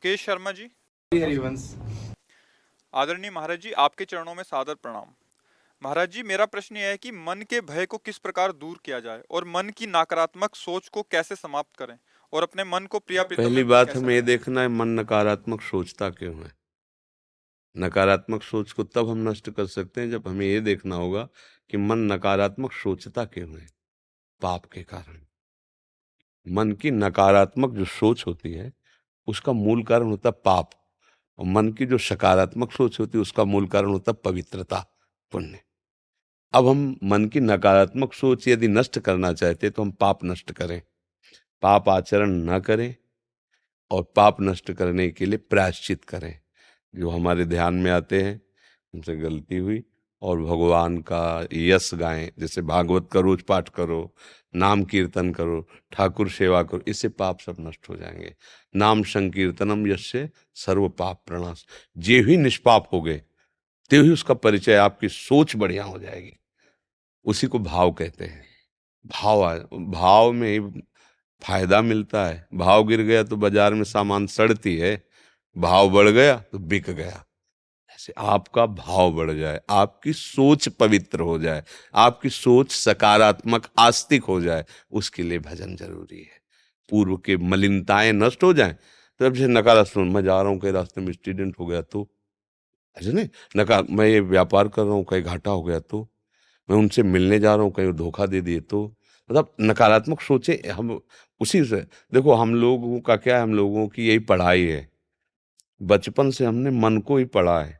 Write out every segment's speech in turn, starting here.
मुकेश शर्मा जी। हरिवंश आदरणीय महाराज जी आपके चरणों में सादर प्रणाम। महाराज जी मेरा प्रश्न यह है कि मन के भय को किस प्रकार दूर किया जाए और मन की नकारात्मक सोच को कैसे समाप्त करें और अपने मन को प्रिया पहली बात हमें ये देखना है मन नकारात्मक सोचता क्यों है? नकारात्मक सोच को तब हम नष्ट कर सकते हैं जब हमें ये देखना होगा कि मन नकारात्मक सोचता क्यों है? पाप के कारण। मन की नकारात्मक जो सोच होती है उसका मूल कारण होता पाप। और मन की जो सकारात्मक सोच होती है उसका मूल कारण होता पवित्रता, पुण्य। अब हम मन की नकारात्मक सोच यदि नष्ट करना चाहते तो हम पाप नष्ट करें। पाप आचरण न करें और पाप नष्ट करने के लिए प्रायश्चित करें। जो हमारे ध्यान में आते हैं, उनसे गलती हुई और भगवान का यश गाएँ। जैसे भागवत का रोज पाठ करो नाम कीर्तन करो, ठाकुर सेवा करो, इससे पाप सब नष्ट हो जाएँगे। नाम संकीर्तनम यश सर्व पाप प्रणाश जे ही निष्पाप हो गए, ते ही उसका परिचय, आपकी सोच बढ़िया हो जाएगी। उसी को भाव कहते हैं। भाव आ, भाव में ही फ़ायदा मिलता है। भाव गिर गया तो बाज़ार में सामान सड़ती है, भाव बढ़ गया तो बिक गया। ऐसे आपका भाव बढ़ जाए, आपकी सोच पवित्र हो जाए, आपकी सोच सकारात्मक, आस्तिक हो जाए, उसके लिए भजन ज़रूरी है। पूर्व के मलिनताएँ नष्ट हो जाएँ तो अब जैसे नकारात्मक मैं जा रहा हूँ, कहीं रास्ते में एक्सीडेंट हो गया तो ऐसे नहीं नकार मैं ये व्यापार कर रहा हूँ, कहीं घाटा हो गया तो मैं उनसे मिलने जा रहा हूँ, कहीं धोखा दे दिए तो मतलब नकारात्मक सोचे, हम उसी से, देखो हम लोगों का क्या है, हम लोगों की यही पढ़ाई है। बचपन से हमने मन को ही पढ़ा है।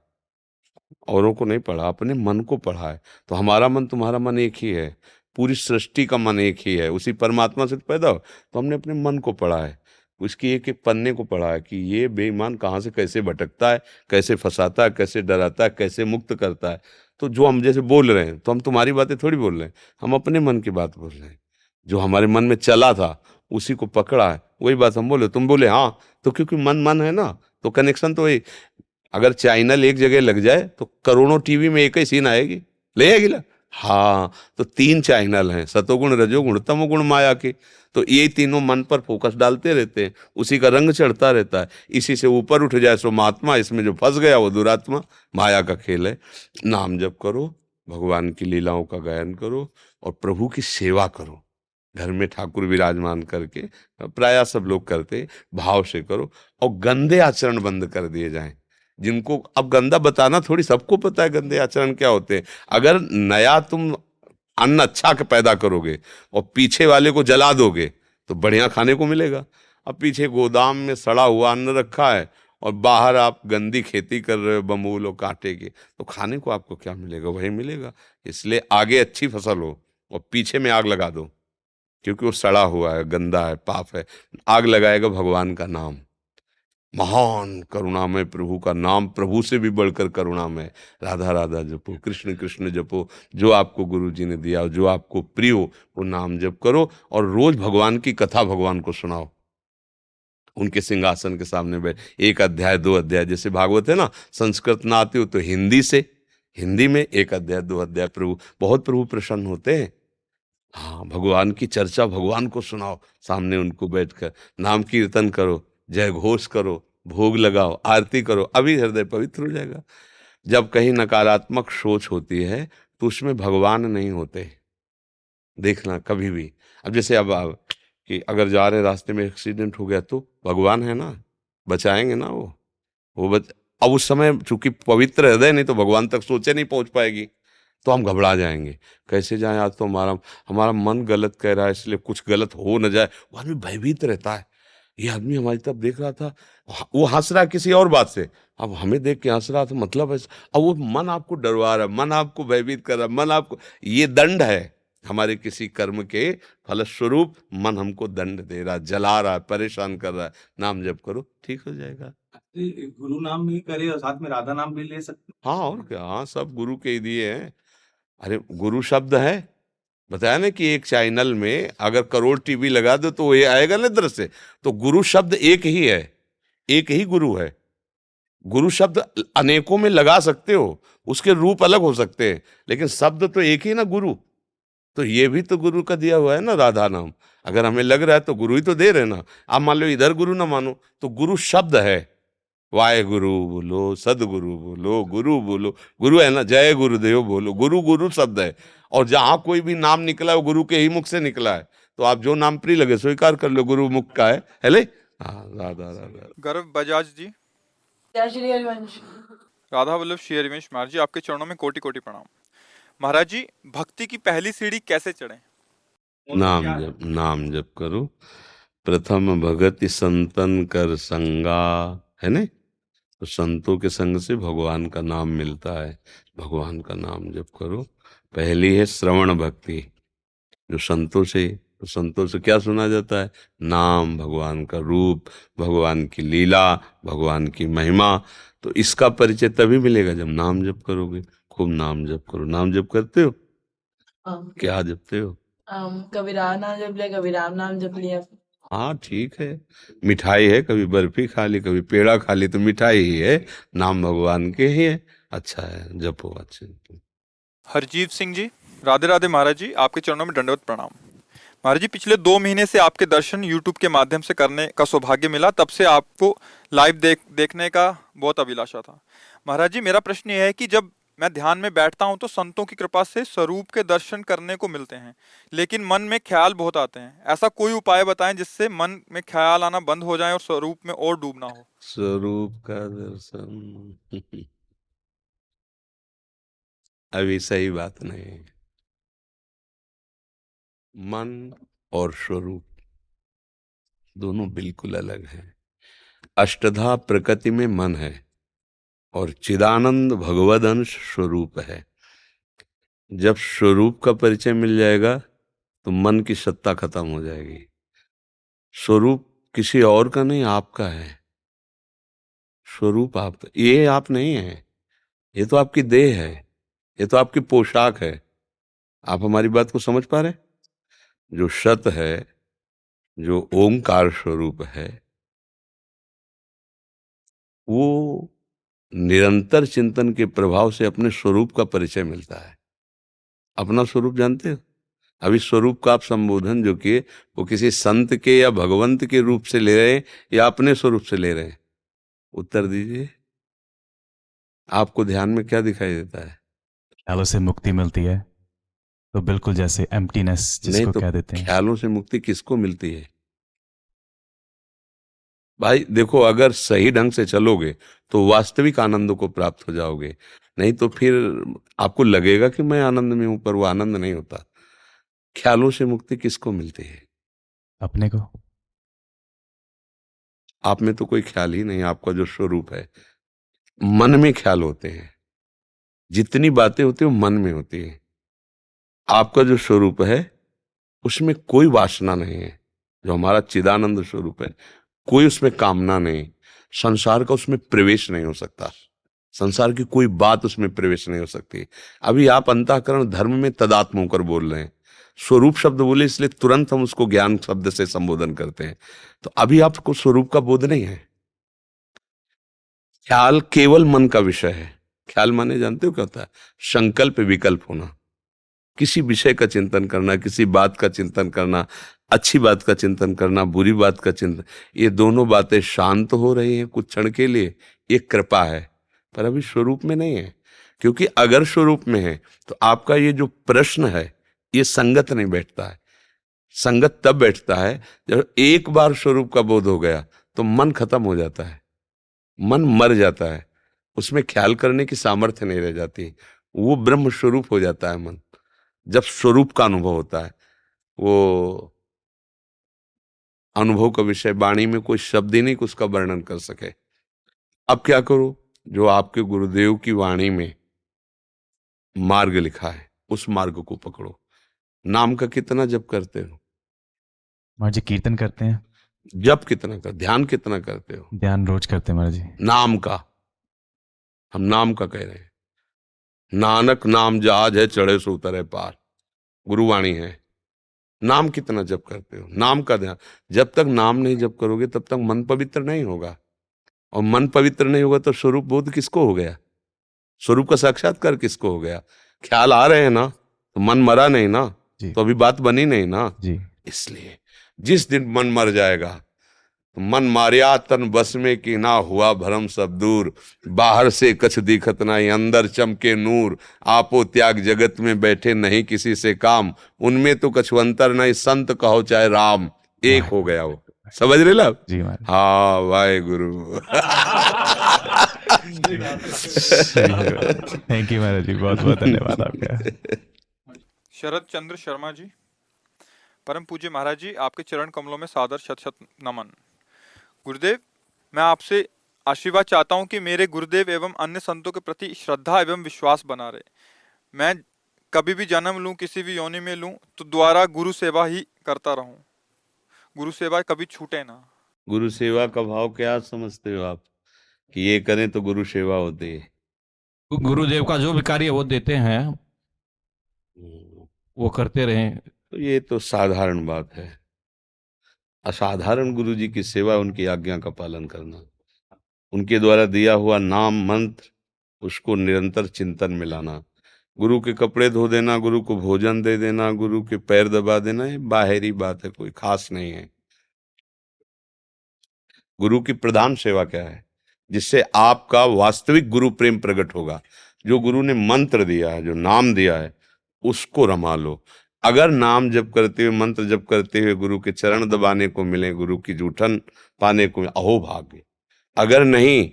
औरों को नहीं पढ़ा, अपने मन को पढ़ा है। तो हमारा मन तुम्हारा मन एक ही है, पूरी सृष्टि का मन एक ही है, उसी परमात्मा से तो पैदा हो तो हमने अपने मन को पढ़ा है। उसकी एक एक पन्ने को पढ़ा है कि ये बेईमान कहाँ से, कैसे भटकता है, कैसे फंसाता है, कैसे डराता है, कैसे मुक्त करता है। तो जो हम जैसे बोल रहे हैं तो हम तुम्हारी बातें थोड़ी बोल रहे हैं, हम अपने मन की बात बोल रहे हैं। जो हमारे मन में चला था, उसी को पकड़ा है, वही बात हम बोले, तुम बोले हाँ तो क्योंकि मन मन है ना तो कनेक्शन तो वही। अगर चैनल एक जगह लग जाए तो करोड़ों टीवी में एक ही सीन आएगी। ले आएगी ना? हाँ तो तीन चैनल हैं, सतोगुण, रजोगुण, तमोगुण, माया के। तो ये तीनों मन पर फोकस डालते रहते हैं, उसी का रंग चढ़ता रहता है। इसी से ऊपर उठ जाए सो महात्मा, इसमें जो फंस गया वो दुरात्मा, माया का खेल है। नाम जप करो, भगवान की लीलाओं का गायन करो और प्रभु की सेवा करो। घर में ठाकुर विराजमान करके, प्राय सब लोग करते भाव से करो और गंदे आचरण बंद कर दिए जाएँ। जिनको अब गंदा बताना थोड़ी सबको पता है गंदे आचरण क्या होते हैं। अगर नया तुम अन्न अच्छा के पैदा करोगे और पीछे वाले को जला दोगे तो बढ़िया खाने को मिलेगा। अब पीछे गोदाम में सड़ा हुआ अन्न रखा है और बाहर आप गंदी खेती कर रहे हो बमूल और कांटे की तो खाने को आपको क्या मिलेगा? वही मिलेगा। इसलिए आगे अच्छी फ़सल हो और पीछे में आग लगा दो, क्योंकि वो सड़ा हुआ है, गंदा है, पाप है। आग लगाएगा भगवान का नाम। महान करुणामय प्रभु का नाम प्रभु से भी बढ़कर करुणामय। राधा राधा जपो, कृष्ण कृष्ण जपो, जो आपको गुरु जी ने दिया, जो आपको प्रिय हो वो नाम जप करो और रोज भगवान की कथा भगवान को सुनाओ। उनके सिंहासन के सामने बैठ, एक अध्याय, दो अध्याय, जैसे भागवत है ना, संस्कृत ना आते हो तो हिंदी से, हिंदी में एक अध्याय, दो अध्याय, प्रभु, बहुत प्रभु प्रसन्न होते हैं। हाँ भगवान की चर्चा भगवान को सुनाओ, सामने उनको बैठकर नाम कीर्तन करो जय घोष करो, भोग लगाओ, आरती करो, अभी हृदय पवित्र हो जाएगा। जब कहीं नकारात्मक सोच होती है तो उसमें भगवान नहीं होते। देखना कभी भी। अब जैसे अब आप कि अगर जा रहे रास्ते में एक्सीडेंट हो गया तो भगवान है ना? बचाएँगे ना वो? वो बच, अब उस समय चूँकि पवित्र हृदय, नहीं तो भगवान तक सोचे नहीं पहुँच पाएगी। तो हम घबरा जाएँगे। कैसे जाए? आज तो हमारा हमारा मन गलत कह रहा है, इसलिए कुछ गलत हो ना जाए। वो आदमी भयभीत रहता है। ये आदमी हमारी तरफ़ देख रहा था वो हंस रहा किसी और बात से। अब हमें देख के हंस रहा था मतलब ऐसा अब वो मन आपको डरवा रहा है मन आपको भयभीत कर रहा है मन आपको ये दंड है हमारे किसी कर्म के फलस्वरूप मन हमको दंड दे रहा है जला रहा है परेशान कर रहा है नाम जप करो ठीक हो जाएगा। गुरु नाम भी करे और साथ में राधा नाम भी ले सकते हाँ। और क्या हाँ सब गुरु के दिए हैं। अरे गुरु शब्द है बताया ना कि एक चैनल में अगर करोड़ टीवी लगा दो तो ये आएगा ना दृश्य तो गुरु शब्द एक ही है, एक ही गुरु है। गुरु शब्द अनेकों में लगा सकते हो, उसके रूप अलग हो सकते हैं, लेकिन शब्द तो एक ही ना गुरु। तो ये भी तो गुरु का दिया हुआ है ना राधा नाम। अगर हमें लग रहा है तो गुरु ही तो दे रहे ना। आप मान लो इधर गुरु ना मानो तो गुरु शब्द है। वाहे गुरु बोलो सदगुरु बोलो गुरु बोलो। गुरु है ना? जय गुरुदेव बोलो। गुरु गुरु शब्द है। और जहाँ कोई भी नाम निकला है वो गुरु के ही मुख से निकला है। तो आप जो नाम प्रिय लगे स्वीकार कर लो गुरु मुख का है। हेले हाँ, राधा राधा गर्व बजाज जी। राधा वल्लभ श्री हरिवंश महाराज जी आपके चरणों में कोटि कोटि प्रणाम। महाराज जी भक्ति की पहली सीढ़ी कैसे चढ़े? नाम जप नाम जप करो। प्रथम भगति संतन कर संगा। है ना? तो संतों के संग से भगवान का नाम मिलता है। भगवान का नाम जप करो। पहली है श्रवण भक्ति। जो संतों से तो संतों से क्या सुना जाता है? नाम भगवान का रूप भगवान की लीला भगवान की महिमा। तो इसका परिचय तभी मिलेगा जब नाम जप करोगे। खूब नाम जप करो। नाम जप करते हो? क्या जपते हो? um, कभी राम नाम जप लिया कभी राम नाम जप लिया। हाँ ठीक है। मिठाई है, कभी बर्फ़ी खा ली, कभी पेड़ा खा ली तो मिठाई ही है, नाम भगवान के ही है। अच्छा है, जपो, अच्छे हरजीत सिंह जी, राधे राधे महाराज जी, आपके चरणों में दंडवत प्रणाम। महाराज जी, पिछले दो महीने से आपके दर्शन यूट्यूब के माध्यम से करने का सौभाग्य मिला, तब से आपको लाइव देख, देखने का बहुत अभिलाषा था। महाराज जी, मेरा प्रश्न यह है कि जब मैं ध्यान में बैठता हूँ तो संतों की कृपा से स्वरूप के दर्शन करने को मिलते हैं, लेकिन मन में ख्याल बहुत आते हैं। ऐसा कोई उपाय बताएँ जिससे मन में ख्याल आना बंद हो जाए और स्वरूप में और डूबना हो? स्वरूप का दर्शन? अभी सही बात नहीं मन और स्वरूप दोनों बिल्कुल अलग हैं। अष्टधा प्रकृति में मन है। और चिदानंद भगवद अंश स्वरूप है। जब स्वरूप का परिचय मिल जाएगा तो मन की सत्ता खत्म हो जाएगी। स्वरूप किसी और का नहीं, आपका है। स्वरूप आप, ये आप नहीं है। ये तो आपकी देह है। ये तो आपकी पोशाक है। आप हमारी बात को समझ पा रहे जो सत है, जो ओंकार स्वरूप है, वो निरंतर चिंतन के प्रभाव से अपने स्वरूप का परिचय मिलता है। अपना स्वरूप जानते हो? अभी स्वरूप का आप संबोधन जो किए वो किसी संत के या भगवंत के रूप से ले रहे हैं या अपने स्वरूप से ले रहे हैं? उत्तर दीजिए। आपको ध्यान में क्या दिखाई देता है? ख्यालों से मुक्ति मिलती है। तो बिल्कुल जैसे एम्प्टीनेस जिसको तो कह देते हैं। ख्यालों से मुक्ति किसको मिलती है? भाई देखो अगर सही ढंग से चलोगे तो वास्तविक आनंद को प्राप्त हो जाओगे। नहीं तो फिर आपको लगेगा कि मैं आनंद में हूँ पर वो आनंद नहीं होता। ख्यालों से मुक्ति किसको मिलती है? अपने को। आप में तो कोई ख्याल ही नहीं आपका जो स्वरूप है। मन में ख्याल होते हैं। जितनी बातें होती हैं वो मन में होती है। आपका जो स्वरूप है उसमें कोई वासना नहीं है। जो हमारा चिदानंद स्वरूप है कोई उसमें कामना नहीं, संसार का उसमें प्रवेश नहीं हो सकता। संसार की कोई बात उसमें प्रवेश नहीं हो सकती। अभी आप अंतःकरण धर्म में तदात्म होकर बोल रहे हैं। स्वरूप शब्द बोले, इसलिए तुरंत हम उसको ज्ञान शब्द से संबोधन करते हैं। तो अभी आपको स्वरूप का बोध नहीं है। ख्याल केवल मन का विषय है। ख्याल माने जानते हो क्या होता है? संकल्प विकल्प होना। किसी विषय का चिंतन करना, किसी बात का चिंतन करना अच्छी बात का चिंतन करना, बुरी बात का चिंतन, ये दोनों बातें शांत हो रही हैं कुछ क्षण के लिए ये कृपा है, पर अभी स्वरूप में नहीं है, क्योंकि अगर स्वरूप में है तो आपका ये जो प्रश्न है, ये संगत नहीं बैठता है। संगत तब बैठता है, जब एक बार स्वरूप का बोध हो गया तो मन खत्म हो जाता है, मन मर जाता है, उसमें ख्याल करने की सामर्थ्य नहीं रह जाती, वो ब्रह्म स्वरूप हो जाता है मन, जब स्वरूप का अनुभव होता है, वो अनुभव का विषय वाणी में कोई शब्द ही नहीं उसका वर्णन कर सके। अब क्या करो? जो आपके गुरुदेव की वाणी में मार्ग लिखा है उस मार्ग को पकड़ो। नाम का कितना जप करते हो? महाराज जी कीर्तन करते हैं। जप कितना कर ध्यान कितना करते हो? ध्यान रोज करते हैं महाराज जी। नाम का। हम नाम का कह रहे हैं। नानक नाम जहाज़ है चढ़े सो उतरे पार। गुरुवाणी है। नाम कितना जप करते हो? नाम का ध्यान। जब तक नाम नहीं जप करोगे तब तक मन पवित्र नहीं होगा। और मन पवित्र नहीं होगा तो स्वरूप बोध किसको हो गया? स्वरूप का साक्षात्कार किसको हो गया? ख्याल आ रहे हैं ना? तो मन मरा नहीं ना? तो अभी बात बनी नहीं ना? इसलिए जिस दिन मन मर जाएगा मन मारिया तन बस में कि ना हुआ भरम सब दूर। बाहर से कछ दिखत नहीं अंदर चमके नूर। आपो त्याग जगत में बैठे नहीं किसी से काम। उनमें तो कछु अंतर नहीं संत कहो चाहे राम। एक हो गया वो। समझ रहे ला जी हाँ वाहे गुरु थैंक यू महाराज जी। बहुत बहुत धन्यवाद आपका। शरद चंद्र शर्मा जी परम पूज्य महाराज जी आपके चरण कमलों में सादर शत शत नमन। गुरुदेव मैं आपसे आशीर्वाद चाहता हूँ कि मेरे गुरुदेव एवं अन्य संतों के प्रति श्रद्धा एवं विश्वास बना रहे। मैं कभी भी जन्म लूँ किसी भी योनि में लूँ तो द्वारा गुरु सेवा ही करता रहूँ। गुरु सेवा कभी छूटे ना। गुरु सेवा का भाव क्या समझते हो आप? कि ये करें तो गुरु सेवा होती है गुरुदेव का जो भी कार्य वो देते हैं। वो करते रहे। तो ये तो साधारण बात है। असाधारण गुरु जी की सेवा, उनकी आज्ञा का पालन करना। उनके द्वारा दिया हुआ नाम मंत्र, उसको निरंतर चिंतन में लाना। गुरु के कपड़े धो देना, गुरु को भोजन दे देना, गुरु के पैर दबा देना, ये बाहरी बात है, कोई खास नहीं है। गुरु की प्रधान सेवा क्या है? जिससे आपका वास्तविक गुरु प्रेम प्रकट होगा। जो गुरु ने मंत्र दिया है, जो नाम दिया है, उसको रमा लो। अगर नाम जप करते हुए, मंत्र जप करते हुए गुरु के चरण दबाने को मिले, गुरु की जूठन पाने को अहो भाग्य। अगर नहीं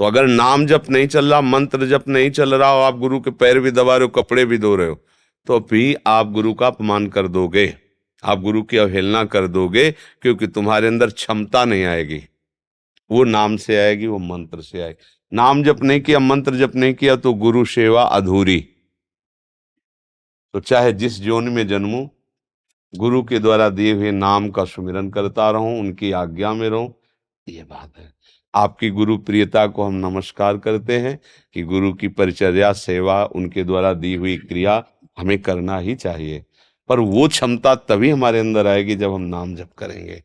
तो अगर नाम जप नहीं चल रहा, मंत्र जप नहीं चल रहा हो आप गुरु के पैर भी दबा रहे हो, कपड़े भी धो रहे हो तो भी आप गुरु का अपमान कर दोगे। आप गुरु की अवहेलना कर दोगे, क्योंकि तुम्हारे अंदर क्षमता नहीं आएगी। वो नाम से आएगी, वो मंत्र से आएगी। नाम जप नहीं किया, मंत्र जप नहीं किया तो गुरु सेवा अधूरी। तो चाहे जिस जोन में जन्मूं, गुरु के द्वारा दिए हुए नाम का सुमिरन करता रहूँ, उनकी आज्ञा में रहूँ, ये बात है। आपकी गुरु प्रियता को हम नमस्कार करते हैं कि गुरु की परिचर्या, सेवा, उनके द्वारा दी हुई क्रिया हमें करना ही चाहिए। पर वो क्षमता तभी हमारे अंदर आएगी जब हम नाम जप करेंगे।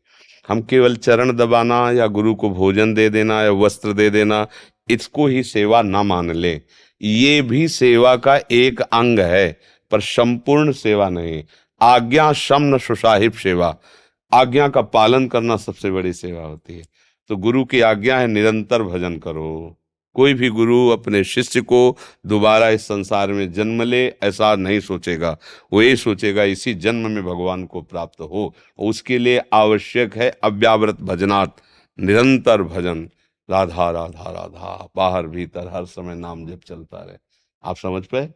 हम केवल चरण दबाना या गुरु को भोजन दे देना या वस्त्र दे देना, इसको ही सेवा ना मान ले। ये भी सेवा का एक अंग है। पर संपूर्ण सेवा नहीं। आज्ञा शमन सुसाहिब सेवा। आज्ञा का पालन करना सबसे बड़ी सेवा होती है। तो गुरु की आज्ञा है, निरंतर भजन करो। कोई भी गुरु अपने शिष्य को दोबारा इस संसार में जन्म ले, ऐसा नहीं सोचेगा। वो ये सोचेगा, इसी जन्म में भगवान को प्राप्त हो। उसके लिए आवश्यक है अव्यावृत भजनात् निरंतर भजन। राधा राधा राधा, बाहर भीतर हर समय नाम जब चलता रहे। आप समझ पाए?